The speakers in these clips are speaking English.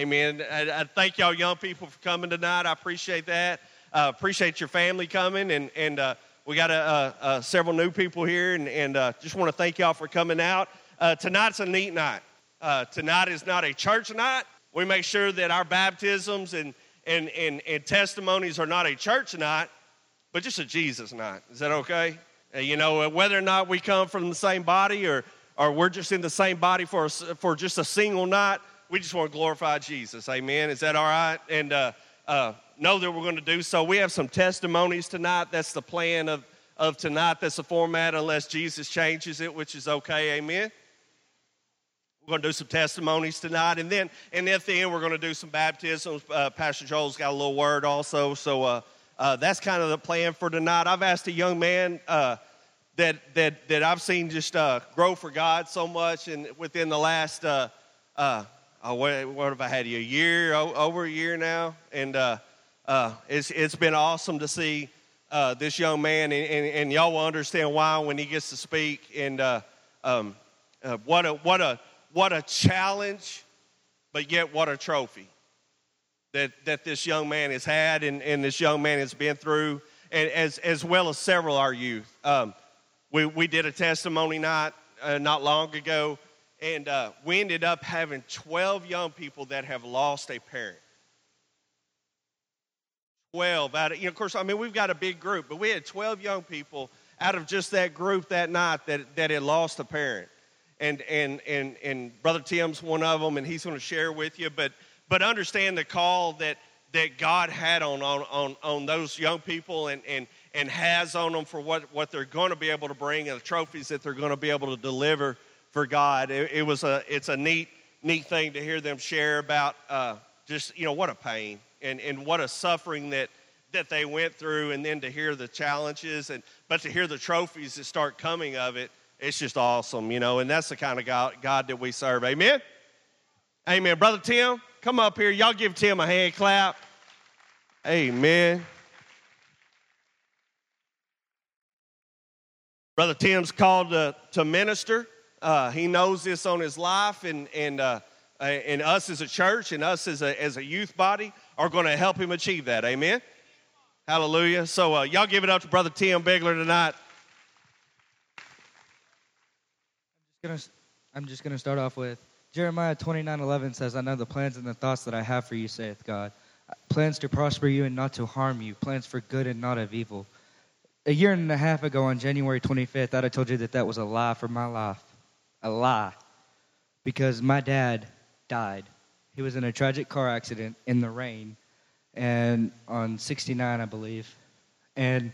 Amen. I, I thank y'all young people for coming tonight. I appreciate that. Uh, appreciate your family coming, and and uh, we got uh, several new people here, and and uh, just want to thank y'all for coming out. Uh, tonight's a neat night. Uh, tonight is not a church night. We make sure that our baptisms and and and, and testimonies are not a church night, but just a Jesus night. Is that okay? you know, whether or not we come from the same body or or we're just in the same body for a, for just a single night we just want to glorify Jesus. Amen. Is that all right? And uh, uh, know that we're going to do so. We have some testimonies tonight. That's the plan of, of tonight. That's the format, unless Jesus changes it, which is okay. Amen. We're going to do some testimonies tonight, and then and at the end we're going to do some baptisms. Uh, Pastor Joel's got a little word also, so uh, uh, that's kind of the plan for tonight. I've asked a young man uh, that that that I've seen just grow for God so much, and within the last uh, uh, what, what, have I had you a year over a year now, and uh, uh, it's it's been awesome to see uh, this young man, and, and, and, y'all will understand why when he gets to speak, and uh, um, uh, what a what a what a challenge, but yet what a trophy that that this young man has had, and, and this young man has been through, and as as well as several of our youth. Um, we we did a testimony night not long ago and uh, we ended up having 12 young people that have lost a parent. 12 out of, you know, of course, I mean, we've got a big group, but we had 12 young people out of just that group that night that, that had lost a parent. And, and, and, and Brother Tim's one of them, and he's going to share with you. But, but understand the call that, that God had on, on, on, on those young people and, and, and has on them for what, what they're going to be able to bring and the trophies that they're going to be able to deliver for God. It, it, was a it's a neat neat thing to hear them share about uh, just you know what a pain and and what a suffering that that they went through, and then to hear the challenges and but to hear the trophies that start coming of it, it's just awesome, you know. And that's the kind of God, God that we serve. Amen. Amen. Brother Tim, come up here. Y'all give Tim a hand clap. Amen. Brother Tim's called to, to minister. Uh, he knows this on his life, and, and, uh, uh, and us as a church and us as a, as a youth body are going to help him achieve that. Amen? Hallelujah. So, uh, y'all give it up to Brother Tim Bigler tonight. I'm just gonna, start off with Jeremiah 29 11 says, I know the plans and the thoughts that I have for you, saith God. Plans to prosper you and not to harm you, plans for good and not of evil. A year and a half ago on January 25th, I'd have told you that that was a lie for my life a lie because my dad died. He was in a tragic car accident in the rain and on 69, I believe. And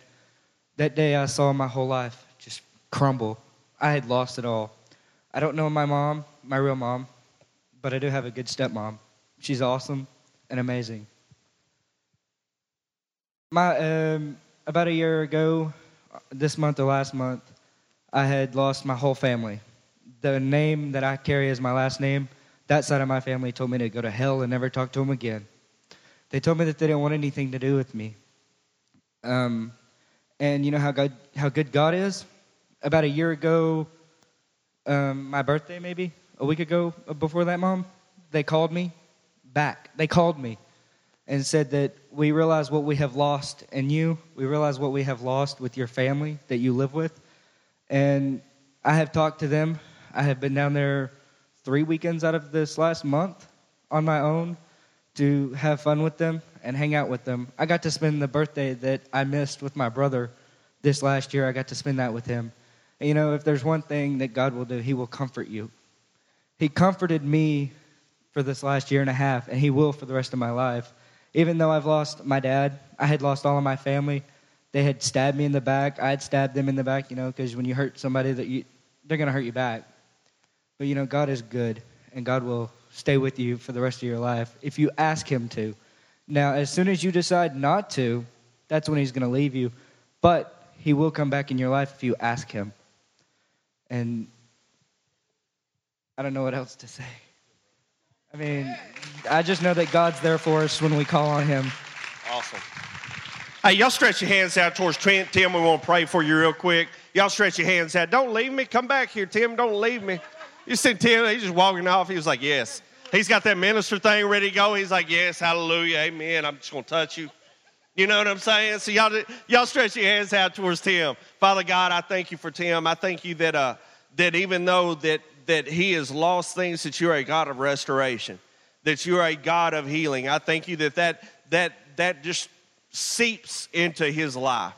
that day I saw my whole life just crumble. I had lost it all. I don't know my mom, my real mom, but I do have a good stepmom. She's awesome and amazing. My um, about a year ago, this month or last month, I had lost my whole family the name that I carry as my last name, that side of my family told me to go to hell and never talk to them again. They told me that they didn't want anything to do with me. Um, and you know how God, how good God is. About a year ago, um, my birthday maybe a week ago before that, mom, they called me back. They called me and said that we realize what we have lost in you. We realize what we have lost with your family that you live with, and I have talked to them I have been down there three weekends out of this last month on my own to have fun with them and hang out with them. I got to spend the birthday that I missed with my brother this last year. I got to spend that with him. And, you know, if there's one thing that God will do, He will comfort you. He comforted me for this last year and a half, and He will for the rest of my life. Even though I've lost my dad, I had lost all of my family. They had stabbed me in the back. I had stabbed them in the back, you know, because when you hurt somebody, that you, they're going to hurt you back. But you know, God is good, and God will stay with you for the rest of your life if you ask Him to. Now, as soon as you decide not to, that's when He's going to leave you. But He will come back in your life if you ask Him. And I don't know what else to say. I mean, I just know that God's there for us when we call on Him. Awesome. Hey, y'all stretch your hands out towards Trent. Tim. We want to pray for you real quick. Y'all stretch your hands out. Don't leave me. Come back here, Tim. Don't leave me. You see Tim, he's just walking off. He was like, Yes. He's got that minister thing ready to go. He's like, Yes, hallelujah, amen. I'm just going to touch you. You know what I'm saying? So y'all, y'all stretch your hands out towards Tim. Father God, I thank you for Tim. I thank you that, uh, that even though that, that he has lost things, that you're a God of restoration, that you're a God of healing. I thank you that that, that, that just seeps into his life,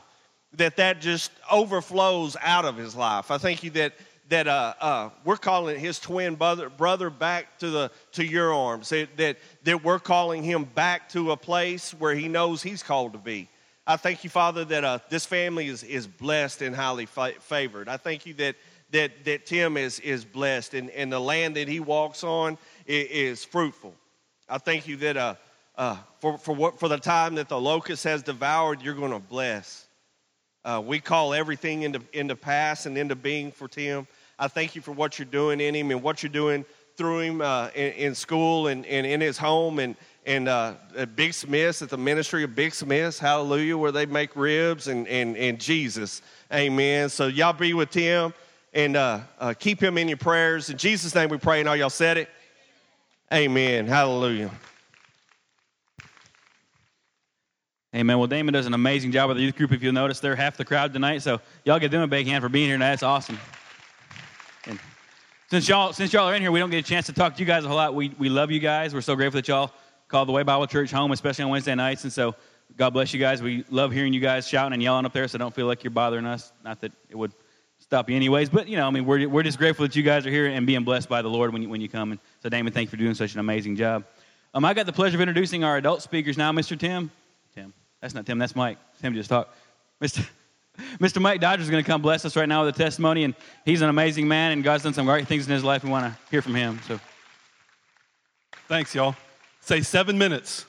that that just overflows out of his life. I thank you that that uh, uh, we're calling his twin brother, brother back to the to your arms. That, that that we're calling him back to a place where he knows he's called to be. I thank you, Father, that uh, this family is is blessed and highly fa- favored. I thank you that that that Tim is is blessed and, and the land that he walks on is, is fruitful. I thank you that uh, uh, for for what for the time that the locust has devoured, you're going to bless. Uh, we call everything into into pass and into being for Tim. I thank you for what you're doing in him and what you're doing through him uh, in, in, school and, and in his home and, and uh, at Big Smith's, at the ministry of Big Smith's, hallelujah, where they make ribs and, and, and Jesus. Amen. So y'all be with Tim and uh, uh, keep him in your prayers. In Jesus' name we pray, and all y'all said it. Amen. Hallelujah. Amen. Well, Damon does an amazing job with the youth group. If you'll notice, they're half the crowd tonight. So y'all give them a big hand for being here tonight. That's awesome. Since y'all since y'all are in here, we don't get a chance to talk to you guys a whole lot. We we love you guys. We're so grateful that y'all call the Way Bible Church home, especially on Wednesday nights. And so God bless you guys. We love hearing you guys shouting and yelling up there. So don't feel like you're bothering us. Not that it would stop you anyways, but you know, I mean, we're we're just grateful that you guys are here and being blessed by the Lord when you when you come. And so, Damon, thank you for doing such an amazing job. Um, I got the pleasure of introducing our adult speakers now, Mr. Tim. Tim, that's not Tim. That's Mike. Tim just talked. Mr. Mr. Mike Dodger is going to come bless us right now with a testimony, and he's an amazing man, and God's done some great things in his life. We want to hear from him. So, thanks, y'all. Say seven minutes.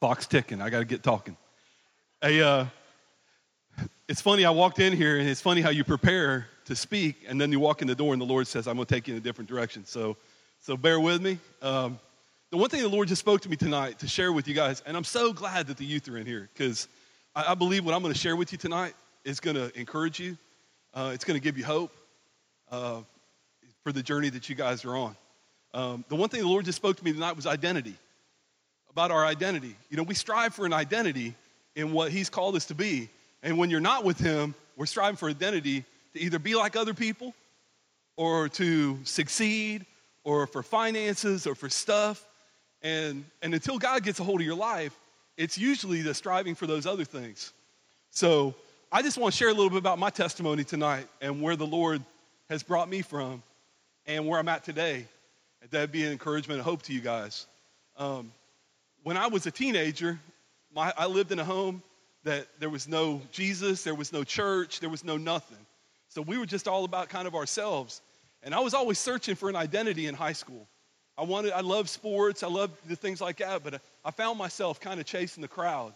Clock's ticking. I got to get talking. Hey, uh, it's funny. I walked in here, and it's funny how you prepare to speak, and then you walk in the door, and the Lord says, "I'm going to take you in a different direction." So, so bear with me. Um, the one thing the Lord just spoke to me tonight to share with you guys, and I'm so glad that the youth are in here because I, I believe what I'm going to share with you tonight is going to encourage you. Uh, it's going to give you hope uh, for the journey that you guys are on. Um, the one thing the Lord just spoke to me tonight was identity, about our identity. You know, we strive for an identity in what He's called us to be. And when you're not with Him, we're striving for identity to either be like other people or to succeed or for finances or for stuff. And, and until God gets a hold of your life, it's usually the striving for those other things. So I just want to share a little bit about my testimony tonight and where the Lord has brought me from and where I'm at today. That'd be an encouragement and hope to you guys. Um, when I was a teenager, my, I lived in a home that there was no Jesus, there was no church, there was no nothing. So we were just all about kind of ourselves. And I was always searching for an identity in high school. I wanted, I love sports, I love the things like that, but I found myself kind of chasing the crowd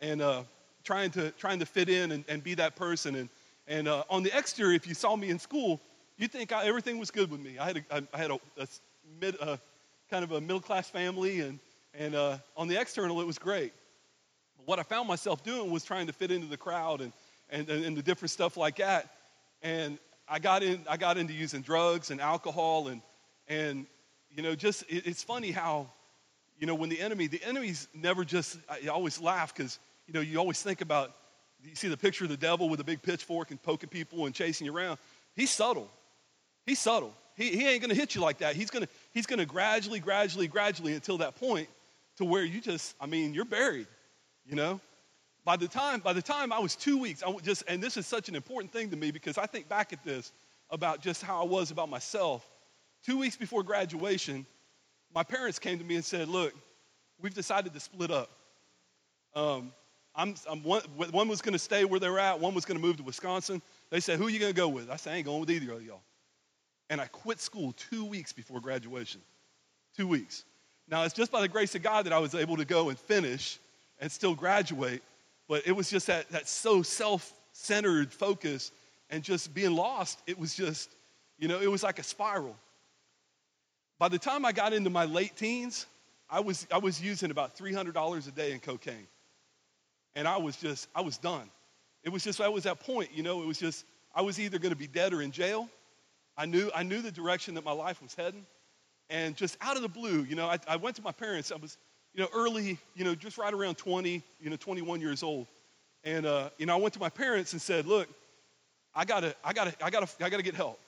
and uh, trying to trying to fit in and, and be that person. And and uh, on the exterior, if you saw me in school, you'd think I, everything was good with me. I had a, I had a, a mid, uh, kind of a middle class family, and and uh, on the external, it was great. But what I found myself doing was trying to fit into the crowd and and, and the different stuff like that. And I got in I got into using drugs and alcohol and and you know, just it, it's funny how, you know, when the enemy, the enemy's never just, I always laugh because, you know, you always think about, you see the picture of the devil with a big pitchfork and poking people and chasing you around. He's subtle. He's subtle. He, he ain't going to hit you like that. He's going to he's going to gradually, gradually, gradually until that point to where you just, I mean, you're buried, you know? By the time, by the time I was two weeks, I just, and this is such an important thing to me because I think back at this about just how I was about myself Two weeks before graduation, my parents came to me and said, Look, we've decided to split up. Um, I'm, I'm one, one, was going to stay where they were at, one was going to move to Wisconsin. They said, Who are you going to go with? I said, I ain't going with either of y'all. And I quit school two weeks before graduation. Two weeks. Now, it's just by the grace of God that I was able to go and finish and still graduate, but it was just that, that so self centered focus and just being lost. It was just, you know, it was like a spiral. By the time I got into my late teens, I was, I was using about $300 a day in cocaine. And I was just, I was done. It was just, I was at point, you know, it was just, I was either going to be dead or in jail. I knew, I knew the direction that my life was heading. And just out of the blue, you know, I, I went to my parents. I was, you know, early, you know, just right around 20, you know, 21 years old. And, uh, you know, I went to my parents and said, look, I gotta, I gotta, I gotta, I gotta get help.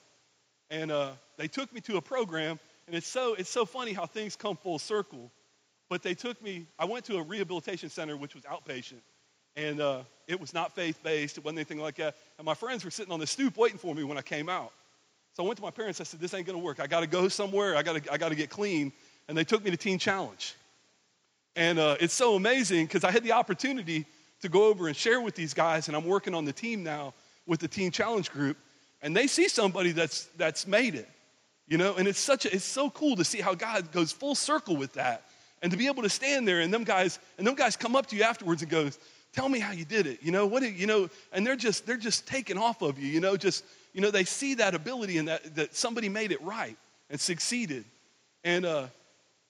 And uh, they took me to a program, and it's so, it's so funny how things come full circle. But they took me, I went to a rehabilitation center, which was outpatient, and uh, it was not faith based, it wasn't anything like that. And my friends were sitting on the stoop waiting for me when I came out. So I went to my parents, I said, This ain't gonna work. I gotta go somewhere, I gotta, I gotta get clean. And they took me to Teen Challenge. And uh, it's so amazing because I had the opportunity to go over and share with these guys, and I'm working on the team now with the Teen Challenge group, and they see somebody that's, that's made it, you know, and it's such a, it's so cool to see how God goes full circle with that, and to be able to stand there and them guys, and them guys come up to you afterwards and goes, tell me how you did it, you know, what, you know, and they're just, they're just taking off of you, you know, just, you know, they see that ability and that, that somebody made it right and succeeded, and, uh,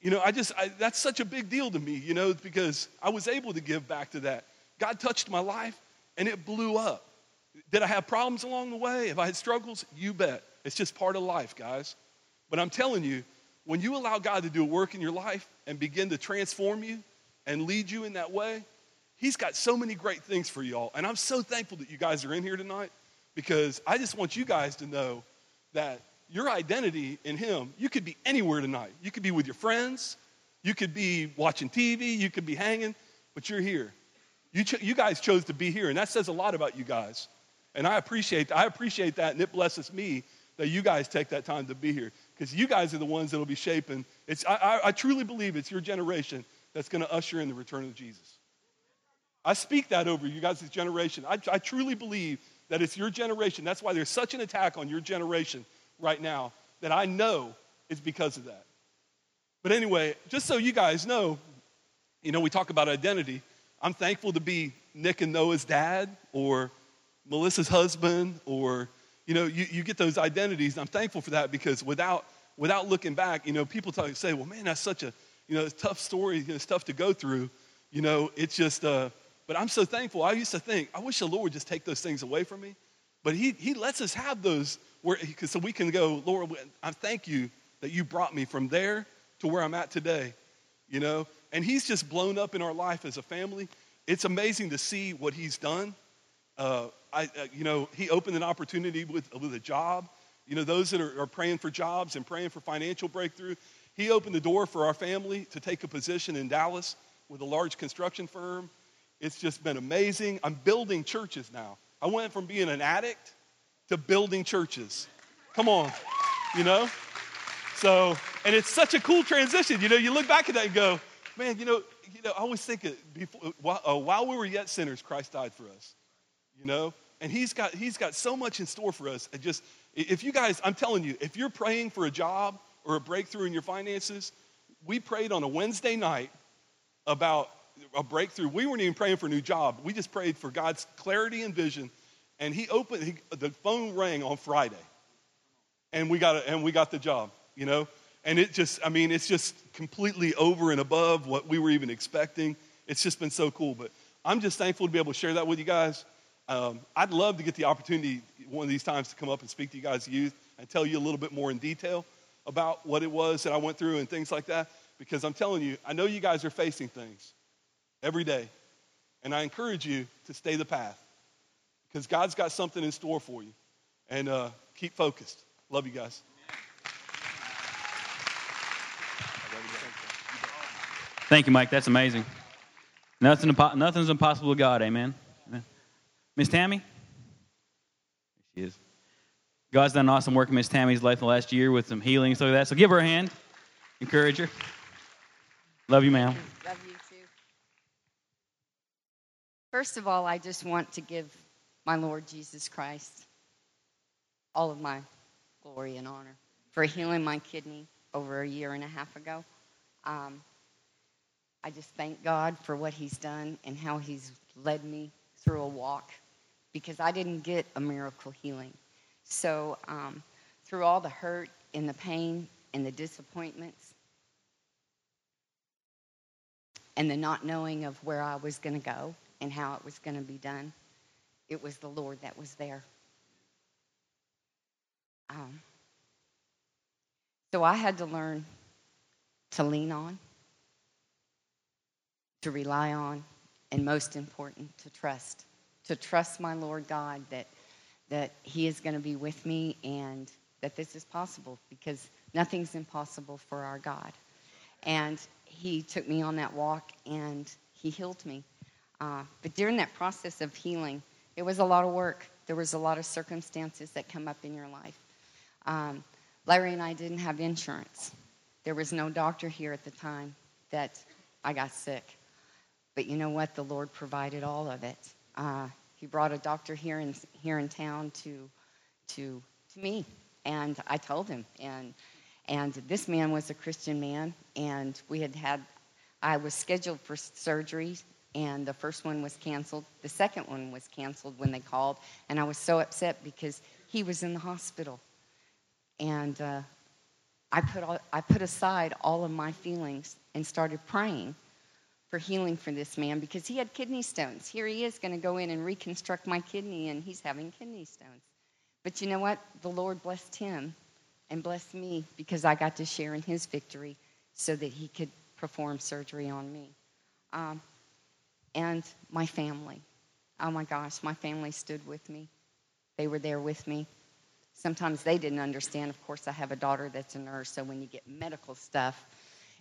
you know, I just, I, that's such a big deal to me, you know, because I was able to give back to that. God touched my life and it blew up. Did I have problems along the way? Have I had struggles? You bet. It's just part of life, guys. But I'm telling you, when you allow God to do a work in your life and begin to transform you and lead you in that way, He's got so many great things for y'all. And I'm so thankful that you guys are in here tonight because I just want you guys to know that your identity in Him, you could be anywhere tonight. You could be with your friends, you could be watching TV, you could be hanging, but you're here. You, cho- you guys chose to be here, and that says a lot about you guys. And I appreciate, I appreciate that, and it blesses me that you guys take that time to be here because you guys are the ones that will be shaping. It's, I, I, truly believe it's your generation that's going to usher in the return of Jesus. I speak that over you guys' generation. I, I truly believe that it's your generation. That's why there's such an attack on your generation right now that I know is because of that. But anyway, just so you guys know, you know, we talk about identity. I'm thankful to be Nick and Noah's dad or Melissa's husband or, you know, you, you get those identities. I'm thankful for that because without, without looking back, you know, people talk, say, well, man, that's such a, you know, tough story. It's tough to go through. You know, it's just, uh, but I'm so thankful. I used to think, I wish the Lord would just take those things away from me. But he, he lets us have those where, so we can go, Lord, I thank you that you brought me from there to where I'm at today, you know? And he's just blown up in our life as a family. It's amazing to see what he's done. Uh, I, uh, you know, he opened an opportunity with, with a job. You know, those that are, are praying for jobs and praying for financial breakthrough, he opened the door for our family to take a position in Dallas with a large construction firm. It's just been amazing. I'm building churches now. I went from being an addict to building churches. Come on, you know? So, and it's such a cool transition. You know, you look back at that and go, man, you know, you know I always think it, before, uh, while we were yet sinners, Christ died for us, you know? And he's got, he's got so much in store for us. And just, if you guys, I'm telling you, if you're praying for a job or a breakthrough in your finances, we prayed on a Wednesday night about a breakthrough. We weren't even praying for a new job. We just prayed for God's clarity and vision. And he opened, he, the phone rang on Friday. And we got, a, and we got the job, you know? And it just, I mean, it's just completely over and above what we were even expecting. It's just been so cool. But I'm just thankful to be able to share that with you guys. Um, I'd love to get the opportunity one of these times to come up and speak to you guys, youth, and tell you a little bit more in detail about what it was that I went through and things like that. Because I'm telling you, I know you guys are facing things every day. And I encourage you to stay the path because God's got something in store for you. And uh, keep focused. Love you guys. Thank you, Mike. That's amazing. Nothing, impo- nothing's impossible to God. Amen. Miss Tammy? She is. God's done awesome work in Miss Tammy's life the last year with some healing stuff like that. So give her a hand. Encourage her. Love you, ma'am. Love you too. First of all, I just want to give my Lord Jesus Christ all of my glory and honor for healing my kidney over a year and a half ago. Um, I just thank God for what He's done and how He's led me through a walk because I didn't get a miracle healing. So, um, through all the hurt and the pain and the disappointments and the not knowing of where I was going to go and how it was going to be done, it was the Lord that was there. Um, so I had to learn to lean on, to rely on, and most important, to trust. To trust my Lord God that, that He is going to be with me and that this is possible because nothing's impossible for our God. And He took me on that walk and He healed me. Uh, but during that process of healing, it was a lot of work. There was a lot of circumstances that come up in your life. Um, Larry and I didn't have insurance. There was no doctor here at the time that I got sick. But you know what? The Lord provided all of it. Uh, he brought a doctor here in here in town to to to me, and I told him. And and this man was a Christian man, and we had had. I was scheduled for surgery, and the first one was canceled. The second one was canceled when they called, and I was so upset because he was in the hospital, and uh, I put all, I put aside all of my feelings and started praying for healing for this man because he had kidney stones. Here he is going to go in and reconstruct my kidney, and he's having kidney stones. But you know what? The Lord blessed him and blessed me because I got to share in his victory so that he could perform surgery on me. Um, and my family. Oh my gosh, my family stood with me. They were there with me. Sometimes they didn't understand. Of course, I have a daughter that's a nurse, so when you get medical stuff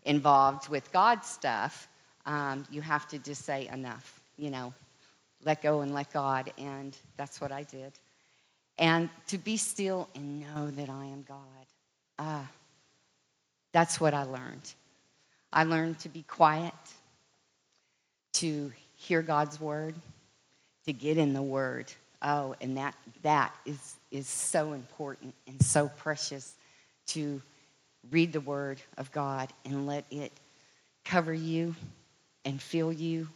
involved with God's stuff, um, you have to just say enough, you know, let go and let God. And that's what I did. And to be still and know that I am God. Ah, that's what I learned. I learned to be quiet, to hear God's word, to get in the word. Oh, and that that is is so important and so precious to read the word of God and let it cover you and feel you,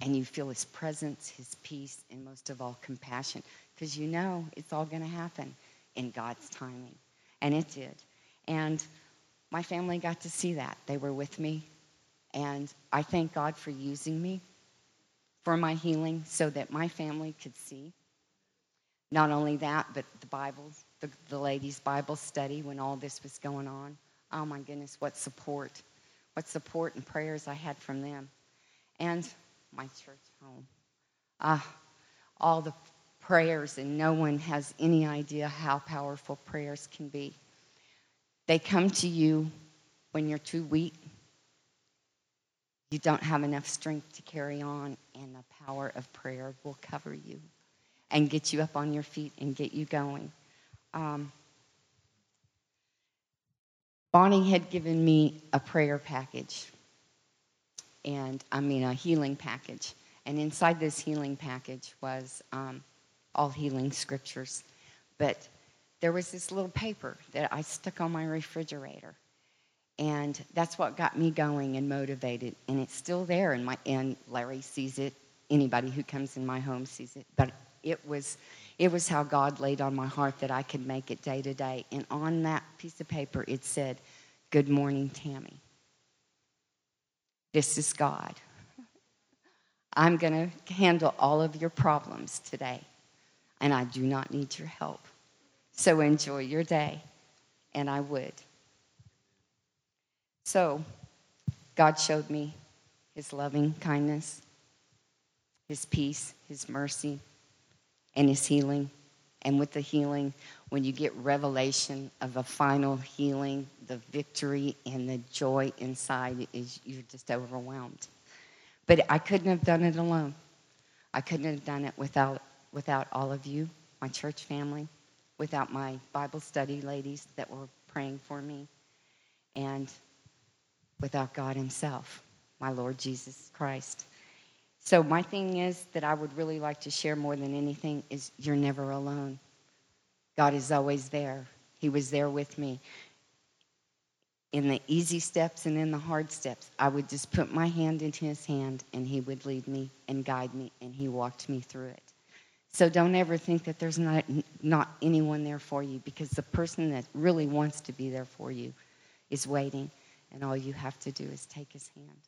and you feel His presence, His peace, and most of all, compassion, because you know it's all going to happen in God's timing. And it did. And my family got to see that. They were with me. And I thank God for using me for my healing so that my family could see. Not only that, but the Bible, the, the ladies' Bible study when all this was going on. Oh my goodness, what support what support and prayers I had from them and my church home. Ah, all the prayers, and no one has any idea how powerful prayers can be. They come to you when you're too weak, you don't have enough strength to carry on, and the power of prayer will cover you and get you up on your feet and get you going. Um, Bonnie had given me a prayer package, and I mean a healing package. And inside this healing package was um, all healing scriptures. But there was this little paper that I stuck on my refrigerator. And that's what got me going and motivated. And it's still there. And, my, and Larry sees it. Anybody who comes in my home sees it. But it was it was how God laid on my heart that I could make it day to day. And on that piece of paper, it said, Good morning, Tammy. This is God. I'm going to handle all of your problems today, and I do not need your help. So enjoy your day, and I would. So, God showed me his loving kindness, his peace, his mercy, and his healing. And with the healing, when you get revelation of a final healing, the victory and the joy inside is you're just overwhelmed. But I couldn't have done it alone. I couldn't have done it without without all of you, my church family, without my Bible study ladies that were praying for me, and without God Himself, my Lord Jesus Christ. So, my thing is that I would really like to share more than anything is you're never alone. God is always there. He was there with me. In the easy steps and in the hard steps, I would just put my hand into his hand and he would lead me and guide me and he walked me through it. So don't ever think that there's not, not anyone there for you because the person that really wants to be there for you is waiting and all you have to do is take his hand.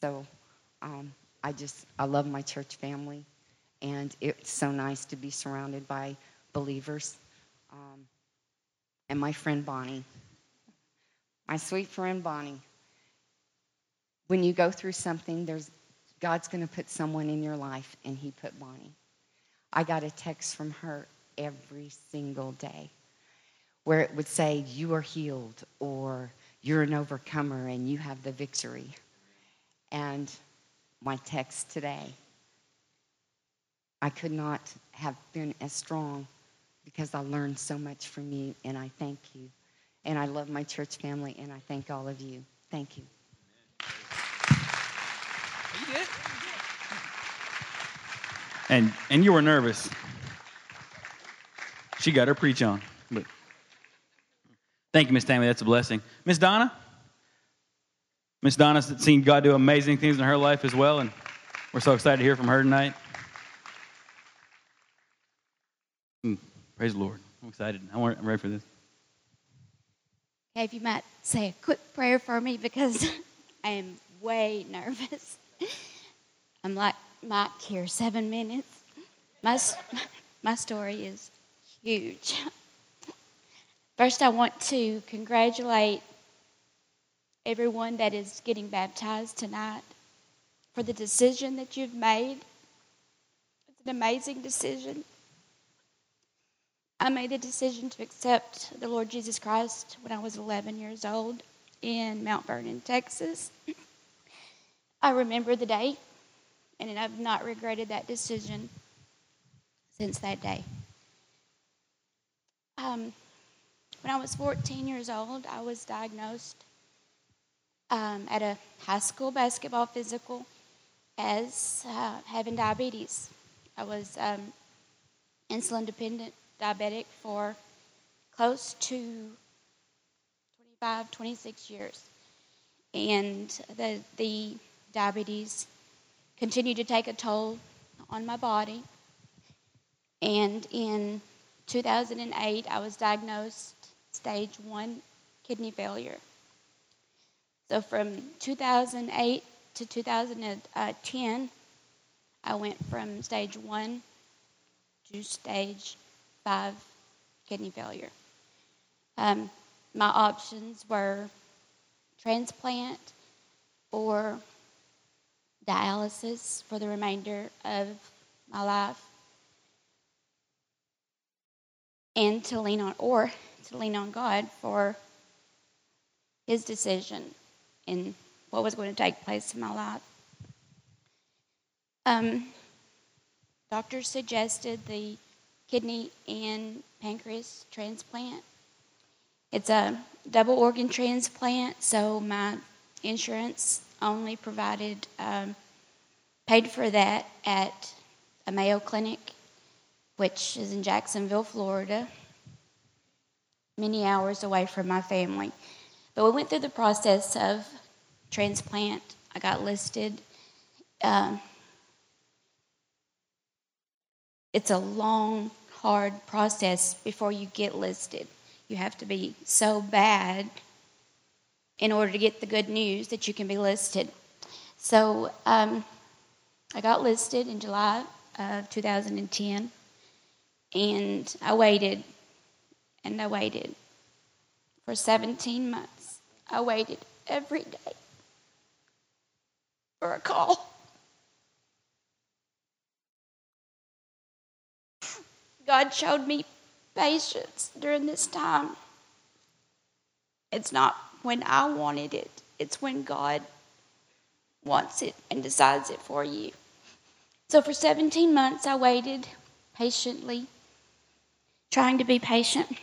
So um, I just, I love my church family, and it's so nice to be surrounded by believers. Um, and my friend Bonnie, my sweet friend Bonnie. when you go through something, there's God's going to put someone in your life, and He put Bonnie. I got a text from her every single day where it would say, You are healed, or You're an overcomer and you have the victory. And my text today, I could not have been as strong because I learned so much from you, and I thank you. And I love my church family, and I thank all of you. Thank you. And and you were nervous. She got her preach on. But thank you, Miss Tammy. That's a blessing. Miss Donna. Miss Donna's seen God do amazing things in her life as well, and we're so excited to hear from her tonight. Mm, praise the Lord. I'm excited. I'm ready for this. Okay, if you might say a quick prayer for me because I am way nervous. I'm like Mike here, seven minutes. My, my story is huge. First, I want to congratulate everyone that is getting baptized tonight for the decision that you've made. It's an amazing decision. I made the decision to accept the Lord Jesus Christ when I was 11 years old in Mount Vernon, Texas. I remember the day, and I've not regretted that decision since that day. Um, when I was 14 years old, I was diagnosed um, at a high school basketball physical as uh, having diabetes. I was um, insulin dependent diabetic for close to 25, 26 years. And the, the diabetes continued to take a toll on my body. And in 2008, I was diagnosed stage one kidney failure. So from 2008 to 2010, I went from stage one to stage five kidney failure. Um, my options were transplant or dialysis for the remainder of my life and to lean on or to lean on God for his decision in what was going to take place in my life. Um, doctors suggested the kidney and pancreas transplant. It's a double organ transplant, so my insurance only provided, um, paid for that at a Mayo Clinic, which is in Jacksonville, Florida, many hours away from my family. But we went through the process of transplant. I got listed. Um, it's a long, hard process before you get listed. You have to be so bad in order to get the good news that you can be listed. So um, I got listed in July of 2010, and I waited and I waited for 17 months. I waited every day for a call. God showed me patience during this time. It's not when I wanted it, it's when God wants it and decides it for you. So for 17 months, I waited patiently, trying to be patient.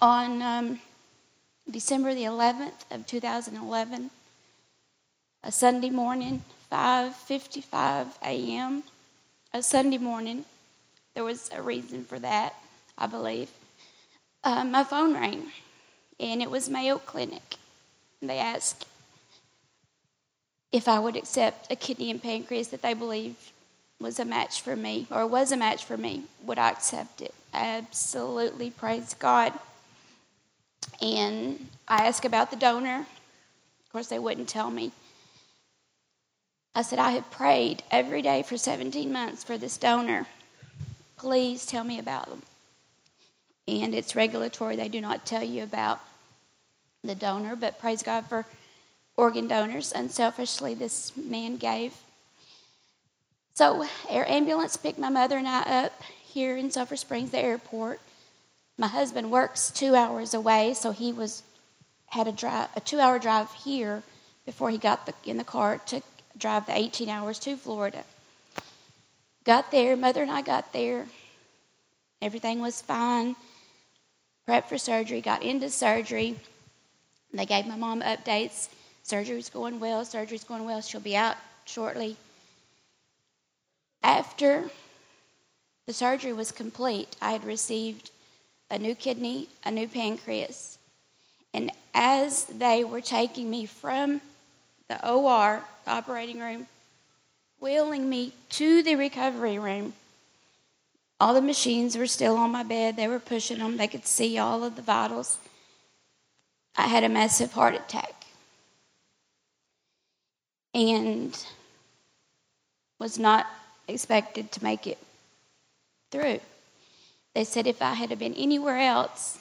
On um, December the 11th of 2011, a Sunday morning, 5:55 a.m., a Sunday morning, there was a reason for that, I believe. Uh, my phone rang, and it was Mayo Clinic. They asked if I would accept a kidney and pancreas that they believed was a match for me, or was a match for me. Would I accept it? Absolutely, praise God. And I asked about the donor. Of course, they wouldn't tell me. I said, I have prayed every day for 17 months for this donor. Please tell me about them. And it's regulatory, they do not tell you about the donor, but praise God for organ donors unselfishly this man gave. So, air ambulance picked my mother and I up here in Sulphur Springs, the airport. My husband works two hours away, so he was had a drive a two hour drive here before he got the, in the car to drive the 18 hours to Florida. Got there, mother and I got there. Everything was fine. Prepped for surgery, got into surgery. They gave my mom updates. Surgery's going well, surgery's going well. She'll be out shortly. After the surgery was complete, I had received a new kidney, a new pancreas. And as they were taking me from the OR, the operating room, wheeling me to the recovery room, all the machines were still on my bed. They were pushing them. They could see all of the vitals. I had a massive heart attack. And was not expected to make it through. They said if I had been anywhere else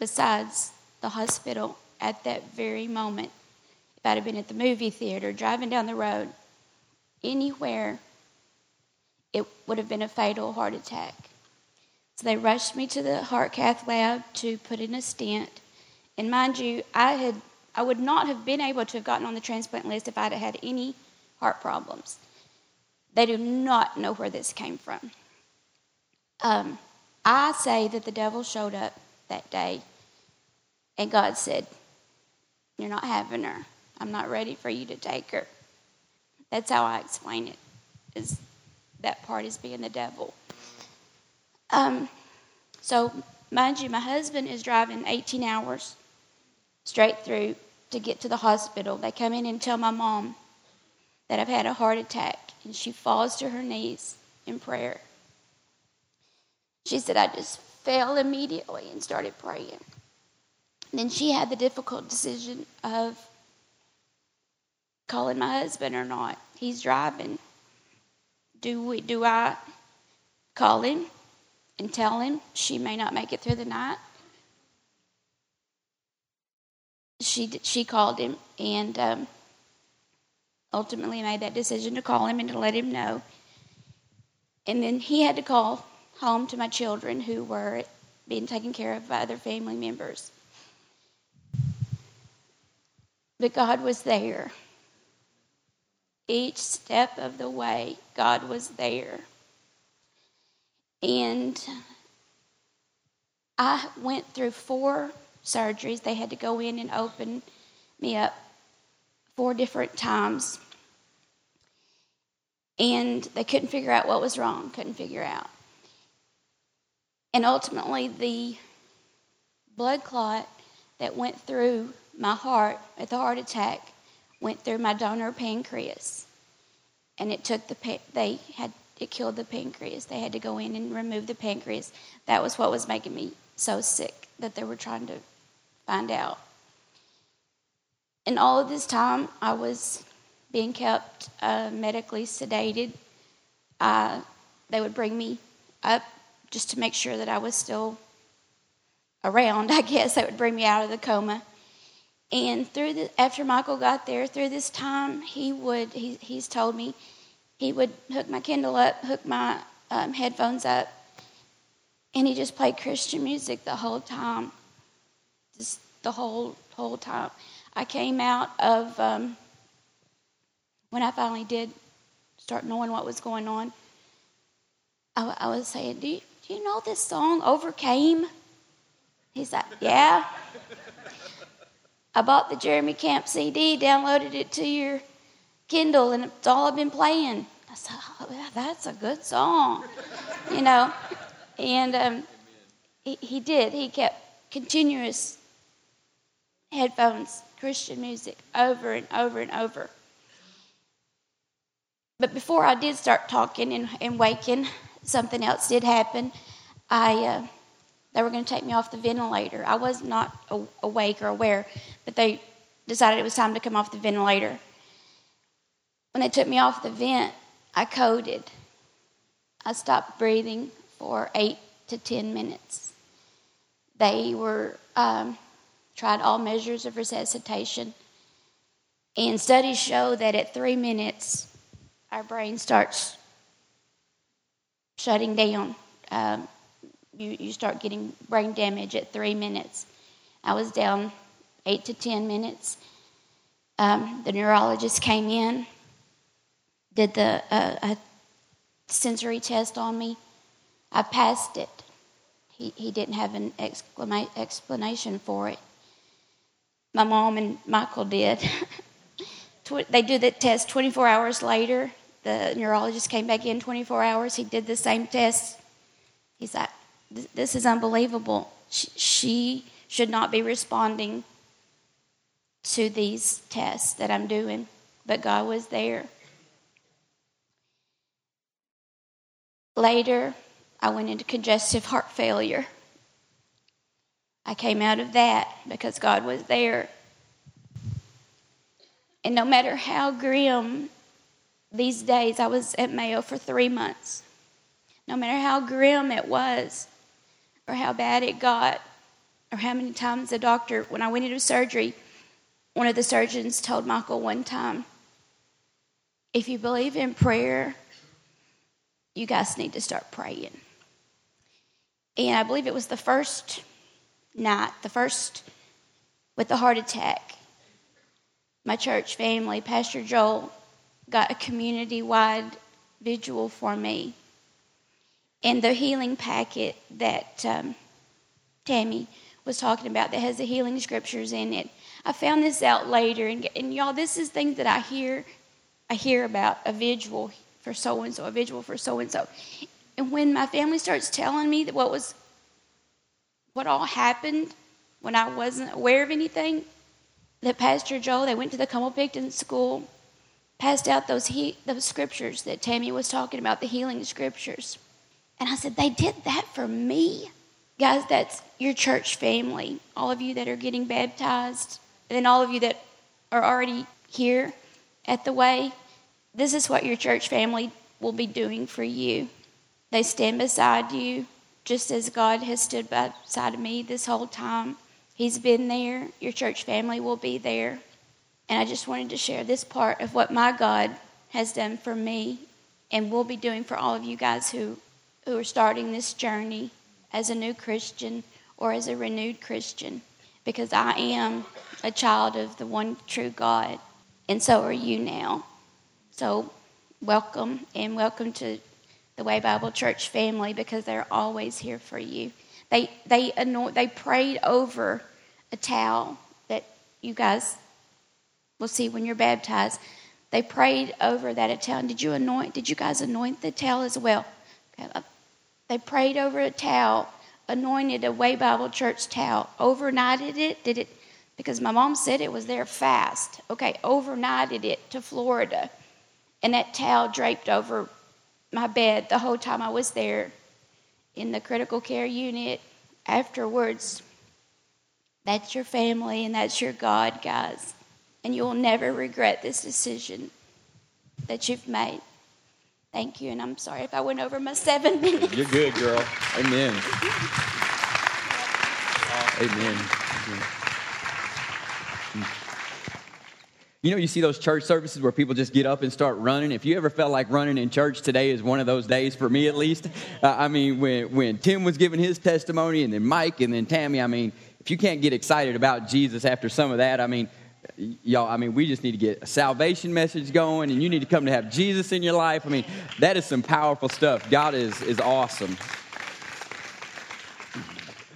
besides the hospital at that very moment, if I'd have been at the movie theater, driving down the road, anywhere, it would have been a fatal heart attack. So they rushed me to the heart cath lab to put in a stent. And mind you, I had I would not have been able to have gotten on the transplant list if I'd had any heart problems. They do not know where this came from. Um, I say that the devil showed up that day and God said, You're not having her. I'm not ready for you to take her. That's how I explain it, is that part is being the devil. Um, so, mind you, my husband is driving 18 hours straight through to get to the hospital. They come in and tell my mom that I've had a heart attack, and she falls to her knees in prayer. She said, I just fell immediately and started praying. And then she had the difficult decision of calling my husband or not. He's driving. Do we do I call him and tell him she may not make it through the night? She she called him and um, ultimately made that decision to call him and to let him know. And then he had to call home to my children who were being taken care of by other family members. But God was there. Each step of the way, God was there. And I went through four surgeries. They had to go in and open me up four different times. And they couldn't figure out what was wrong, couldn't figure out. And ultimately, the blood clot that went through my heart at the heart attack went through my donor pancreas. And it took the, they had, it killed the pancreas. They had to go in and remove the pancreas. That was what was making me so sick that they were trying to find out. And all of this time, I was being kept uh, medically sedated. Uh, they would bring me up just to make sure that I was still around, I guess. that would bring me out of the coma. And through the, after Michael got there, through this time, he would, he, he's told me, he would hook my Kindle up, hook my um, headphones up, and he just played Christian music the whole time. Just the whole, whole time. I came out of, um, when I finally did start knowing what was going on, I, I was saying, do you, do you know this song, Overcome? He's like, Yeah. I bought the Jeremy Camp CD, downloaded it to your Kindle, and it's all I've been playing. I said, oh, That's a good song, you know. And um, he, he did. He kept continuous headphones, Christian music, over and over and over. But before I did start talking and, and waking, something else did happen. I uh, they were going to take me off the ventilator. I was not awake or aware, but they decided it was time to come off the ventilator. When they took me off the vent, I coded. I stopped breathing for eight to ten minutes. They were um, tried all measures of resuscitation, And studies show that at three minutes, our brain starts shutting down. Um, you, you start getting brain damage at three minutes. I was down eight to 10 minutes. Um, the neurologist came in, did the uh, sensory test on me. I passed it. He, he didn't have an exclama- explanation for it. My mom and Michael did. they do the test 24 hours later. The neurologist came back in 24 hours. He did the same test. He's like, this is unbelievable. She should not be responding to these tests that I'm doing, but God was there. Later, I went into congestive heart failure. I came out of that because God was there. And no matter how grim these days, I was at Mayo for three months. No matter how grim it was, or how bad it got, or how many times the doctor, when I went into surgery, one of the surgeons told Michael one time, if you believe in prayer, you guys need to start praying. And I believe it was the first night, the first with the heart attack. My church family, Pastor Joel, got a community wide vigil for me. And the healing packet that um, Tammy was talking about that has the healing scriptures in it. I found this out later, and, and y'all, this is things that I hear. I hear about a vigil for so and so, a vigil for so and so, and when my family starts telling me that what was, what all happened, when I wasn't aware of anything, that Pastor Joe, they went to the Como-Pickton school, passed out those he, those scriptures that Tammy was talking about, the healing scriptures, and I said, they did that for me. Guys, that's your church family. All of you that are getting baptized, and then all of you that are already here at the way, this is what your church family will be doing for you. They stand beside you just as God has stood beside me this whole time. He's been there. Your church family will be there. And I just wanted to share this part of what my God has done for me and will be doing for all of you guys who, who are starting this journey as a new Christian or as a renewed Christian because I am a child of the one true God, and so are you now. So, welcome and welcome to the Way Bible Church family because they're always here for you. They they anoint, they prayed over a towel that you guys will see when you're baptized. They prayed over that towel. Did you anoint? Did you guys anoint the towel as well? Okay, uh, they prayed over a towel, anointed a Way Bible Church towel, overnighted it. Did it? Because my mom said it was there fast. Okay, overnighted it to Florida. And that towel draped over my bed the whole time I was there in the critical care unit. Afterwards, that's your family and that's your God, guys. And you'll never regret this decision that you've made. Thank you, and I'm sorry if I went over my seven minutes. You're good, girl. Amen. Amen. You know, you see those church services where people just get up and start running. If you ever felt like running in church, today is one of those days for me, at least. Uh, I mean, when, when Tim was giving his testimony, and then Mike, and then Tammy, I mean, if you can't get excited about Jesus after some of that, I mean, y'all, I mean, we just need to get a salvation message going, and you need to come to have Jesus in your life. I mean, that is some powerful stuff. God is, is awesome.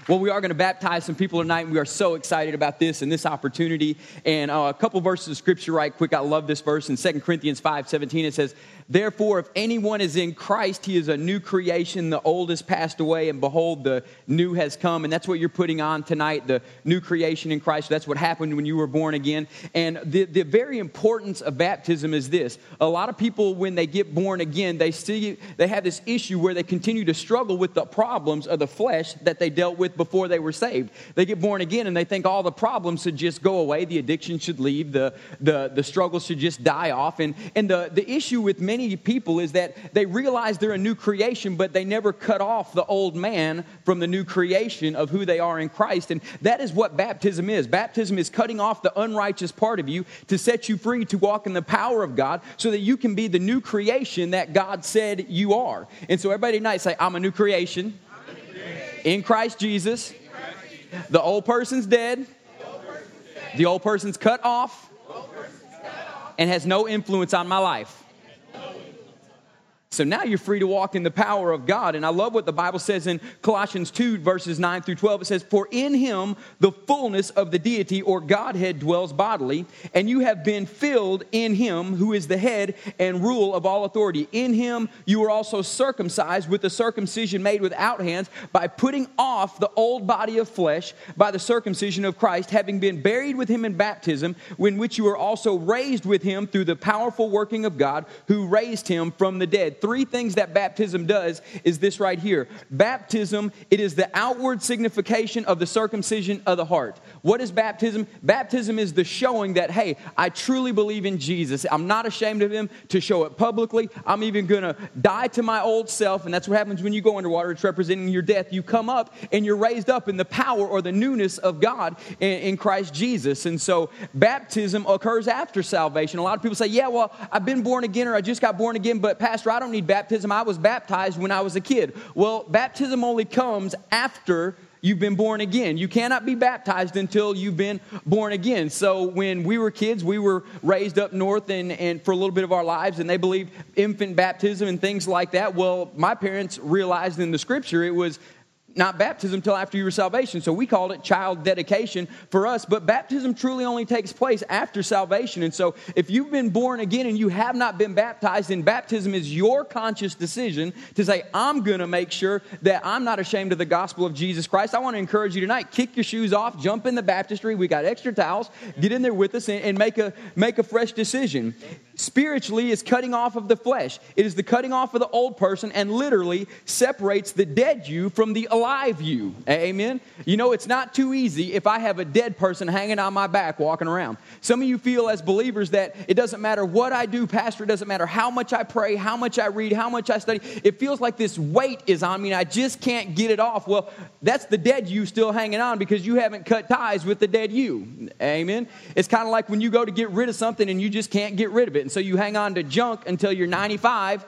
Well, we are going to baptize some people tonight, and we are so excited about this and this opportunity. And uh, a couple verses of scripture, right quick. I love this verse in 2 Corinthians 5 17. It says, Therefore, if anyone is in Christ, he is a new creation. The old has passed away, and behold, the new has come. And that's what you're putting on tonight the new creation in Christ. That's what happened when you were born again. And the, the very importance of baptism is this a lot of people, when they get born again, they, see, they have this issue where they continue to struggle with the problems of the flesh that they dealt with before they were saved. They get born again and they think all the problems should just go away, the addiction should leave, the, the, the struggles should just die off. And, and the, the issue with many people is that they realize they're a new creation, but they never cut off the old man from the new creation of who they are in Christ. And that is what baptism is. Baptism is cutting off the unrighteous part of you to set you free to walk in the power of God so that you can be the new creation that God said you are. And so everybody tonight say, I'm a new creation. In, Christ Jesus. The old person's dead. The old. Person's cut off. And has no influence on my life. So now you're free to walk in the power of God. And I love what the Bible says in Colossians 2, verses 9 through 12. It says, For in him the fullness of the deity or Godhead dwells bodily, and you have been filled in him who is the head and rule of all authority. In him you were also circumcised with the circumcision made without hands by putting off the old body of flesh by the circumcision of Christ, having been buried with him in baptism, in which you were also raised with him through the powerful working of God who raised him from the dead three things that baptism does is this right here. Baptism, it is the outward signification of the circumcision of the heart. What is baptism? Baptism is the showing that, hey, I truly believe in Jesus. I'm not ashamed of him to show it publicly. I'm even going to die to my old self. And that's what happens when you go underwater. It's representing your death. You come up and you're raised up in the power or the newness of God in, in Christ Jesus. And so baptism occurs after salvation. A lot of people say, yeah, well, I've been born again or I just got born again, but Pastor, I don't need baptism. I was baptized when I was a kid. Well, baptism only comes after you've been born again. You cannot be baptized until you've been born again. So when we were kids, we were raised up north and, and for a little bit of our lives, and they believed infant baptism and things like that. Well, my parents realized in the scripture it was not baptism until after your salvation. So we called it child dedication for us. But baptism truly only takes place after salvation. And so if you've been born again and you have not been baptized, then baptism is your conscious decision to say, I'm going to make sure that I'm not ashamed of the gospel of Jesus Christ. I want to encourage you tonight kick your shoes off, jump in the baptistry. We got extra towels. Get in there with us and, and make, a, make a fresh decision spiritually is cutting off of the flesh. It is the cutting off of the old person and literally separates the dead you from the alive you. Amen. You know, it's not too easy if I have a dead person hanging on my back walking around. Some of you feel as believers that it doesn't matter what I do, Pastor, it doesn't matter how much I pray, how much I read, how much I study. It feels like this weight is on me and I just can't get it off. Well, that's the dead you still hanging on because you haven't cut ties with the dead you. Amen. It's kind of like when you go to get rid of something and you just can't get rid of it. And so you hang on to junk until you're 95.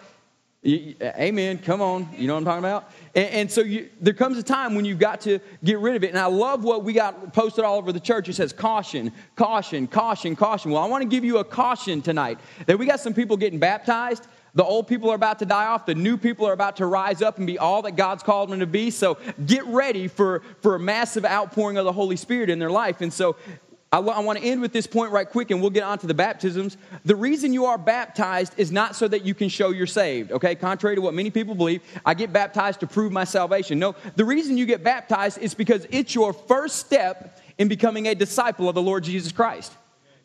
Amen. Come on. You know what I'm talking about? And, and so you, there comes a time when you've got to get rid of it. And I love what we got posted all over the church. It says caution, caution, caution, caution. Well, I want to give you a caution tonight that we got some people getting baptized. The old people are about to die off. The new people are about to rise up and be all that God's called them to be. So get ready for, for a massive outpouring of the Holy Spirit in their life. And so I, I want to end with this point right quick and we'll get on to the baptisms. The reason you are baptized is not so that you can show you're saved, okay? Contrary to what many people believe, I get baptized to prove my salvation. No, the reason you get baptized is because it's your first step in becoming a disciple of the Lord Jesus Christ.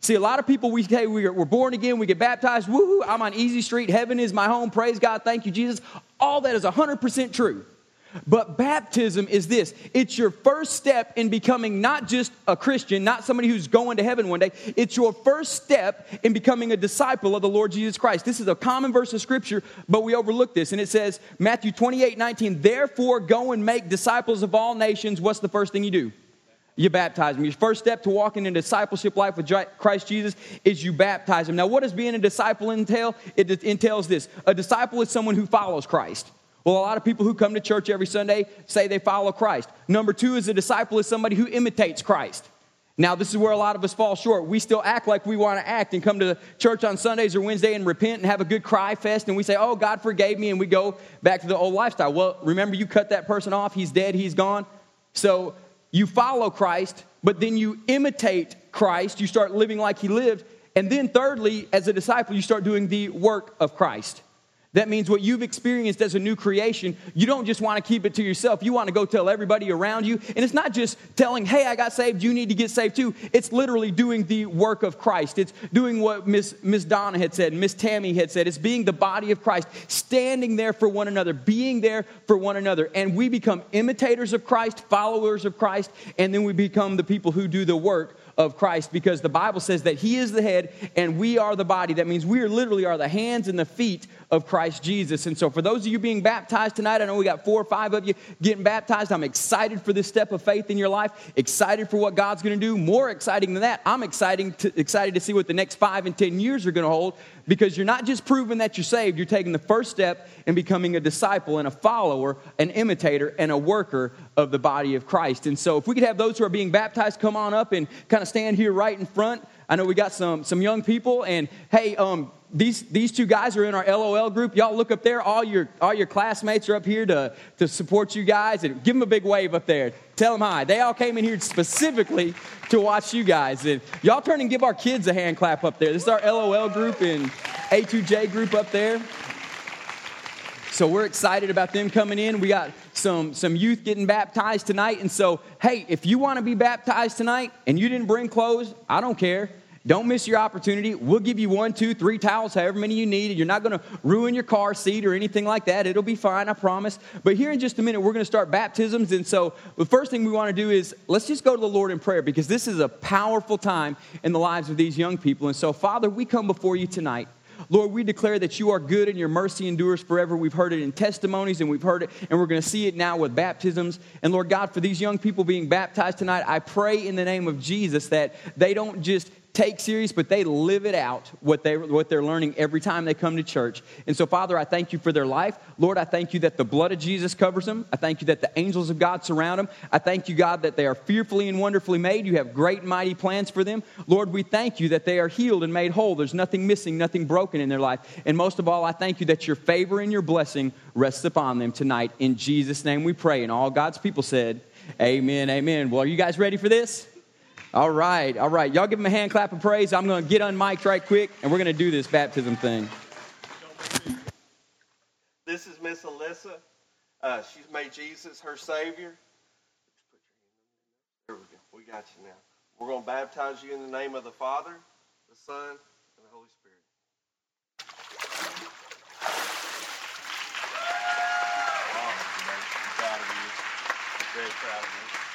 See, a lot of people, we say we're born again, we get baptized, woohoo, I'm on easy street, heaven is my home, praise God, thank you, Jesus. All that is 100% true. But baptism is this it's your first step in becoming not just a Christian, not somebody who's going to heaven one day. It's your first step in becoming a disciple of the Lord Jesus Christ. This is a common verse of scripture, but we overlook this. And it says, Matthew 28 19, therefore go and make disciples of all nations. What's the first thing you do? You baptize them. Your first step to walking in discipleship life with Christ Jesus is you baptize them. Now, what does being a disciple entail? It entails this a disciple is someone who follows Christ. Well, a lot of people who come to church every Sunday say they follow Christ. Number two is a disciple is somebody who imitates Christ. Now, this is where a lot of us fall short. We still act like we want to act and come to church on Sundays or Wednesday and repent and have a good cry fest, and we say, Oh, God forgave me, and we go back to the old lifestyle. Well, remember, you cut that person off, he's dead, he's gone. So you follow Christ, but then you imitate Christ, you start living like he lived. And then, thirdly, as a disciple, you start doing the work of Christ. That means what you've experienced as a new creation, you don't just want to keep it to yourself. You want to go tell everybody around you. And it's not just telling, hey, I got saved, you need to get saved too. It's literally doing the work of Christ. It's doing what Miss, Miss Donna had said, Miss Tammy had said. It's being the body of Christ, standing there for one another, being there for one another. And we become imitators of Christ, followers of Christ, and then we become the people who do the work of Christ because the Bible says that He is the head and we are the body. That means we are literally are the hands and the feet of Christ Jesus. And so, for those of you being baptized tonight, I know we got four or five of you getting baptized. I'm excited for this step of faith in your life, excited for what God's going to do. More exciting than that, I'm excited to, excited to see what the next five and 10 years are going to hold because you're not just proving that you're saved, you're taking the first step in becoming a disciple and a follower, an imitator, and a worker of the body of Christ. And so, if we could have those who are being baptized come on up and kind of stand here right in front. I know we got some, some young people, and hey, um, these, these two guys are in our LOL group. Y'all look up there. All your, all your classmates are up here to, to support you guys. And give them a big wave up there. Tell them hi. They all came in here specifically to watch you guys. And y'all turn and give our kids a hand clap up there. This is our LOL group and A2J group up there. So we're excited about them coming in. We got some, some youth getting baptized tonight. And so, hey, if you want to be baptized tonight and you didn't bring clothes, I don't care. Don't miss your opportunity. We'll give you one, two, three towels, however many you need. You're not going to ruin your car seat or anything like that. It'll be fine, I promise. But here in just a minute, we're going to start baptisms. And so the first thing we want to do is let's just go to the Lord in prayer because this is a powerful time in the lives of these young people. And so, Father, we come before you tonight. Lord, we declare that you are good and your mercy endures forever. We've heard it in testimonies and we've heard it, and we're going to see it now with baptisms. And Lord God, for these young people being baptized tonight, I pray in the name of Jesus that they don't just take serious, but they live it out, what, they, what they're learning every time they come to church. And so, Father, I thank you for their life. Lord, I thank you that the blood of Jesus covers them. I thank you that the angels of God surround them. I thank you, God, that they are fearfully and wonderfully made. You have great mighty plans for them. Lord, we thank you that they are healed and made whole. There's nothing missing, nothing broken in their life. And most of all, I thank you that your favor and your blessing rests upon them tonight. In Jesus' name we pray. And all God's people said, Amen, amen. Well, are you guys ready for this? All right, all right. Y'all give him a hand clap of praise. I'm going to get unmiked right quick, and we're going to do this baptism thing. This is Miss Alyssa. Uh, she's made Jesus her Savior. There we go. We got you now. We're going to baptize you in the name of the Father, the Son, and the Holy Spirit. Awesome. Very proud of you.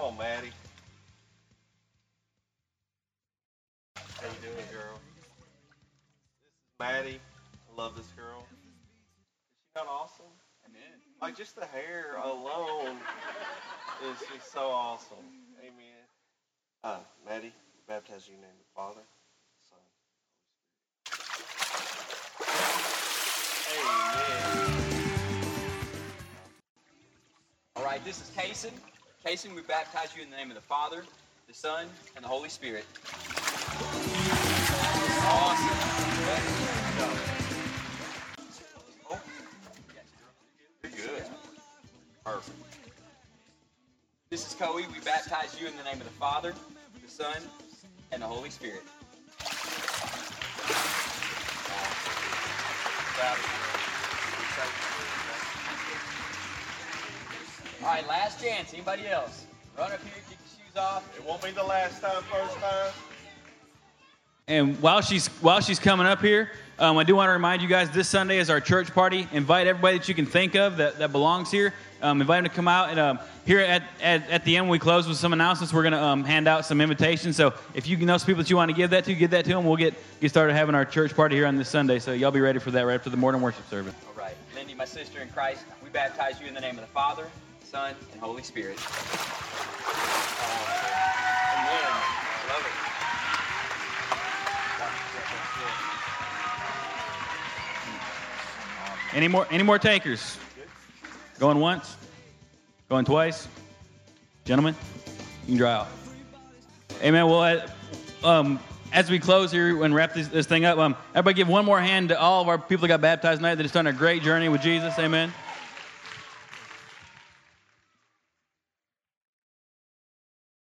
Come on, Maddie. How you doing, girl? This is Maddie. I love this girl. Is she not awesome? Amen. Like just the hair alone is just so awesome. Amen. Uh, Maddie, baptize you in the name of the Father, Son. Amen. All right, this is Kason. Kason, we baptize you in the name of the Father, the Son, and the Holy Spirit. Awesome. You're good. Perfect. This is Coe. We baptize you in the name of the Father, the Son, and the Holy Spirit. Of All right, last chance. Anybody else? Run up here, kick your shoes off. It won't be the last time, first time. And while she's while she's coming up here, um, I do want to remind you guys this Sunday is our church party. Invite everybody that you can think of that, that belongs here. Um, invite them to come out. And um, here at, at, at the end, when we close with some announcements. We're going to um, hand out some invitations. So if you know some people that you want to give that to, give that to them. We'll get get started having our church party here on this Sunday. So y'all be ready for that right after the morning worship service. All right. Lindy, my sister in Christ, we baptize you in the name of the Father, Son, and Holy Spirit. Amen. Love it. Any more any more takers? Going once? Going twice? Gentlemen, you can dry out. Amen. Well, um, as we close here and wrap this, this thing up, um, everybody give one more hand to all of our people that got baptized tonight that has done a great journey with Jesus. Amen.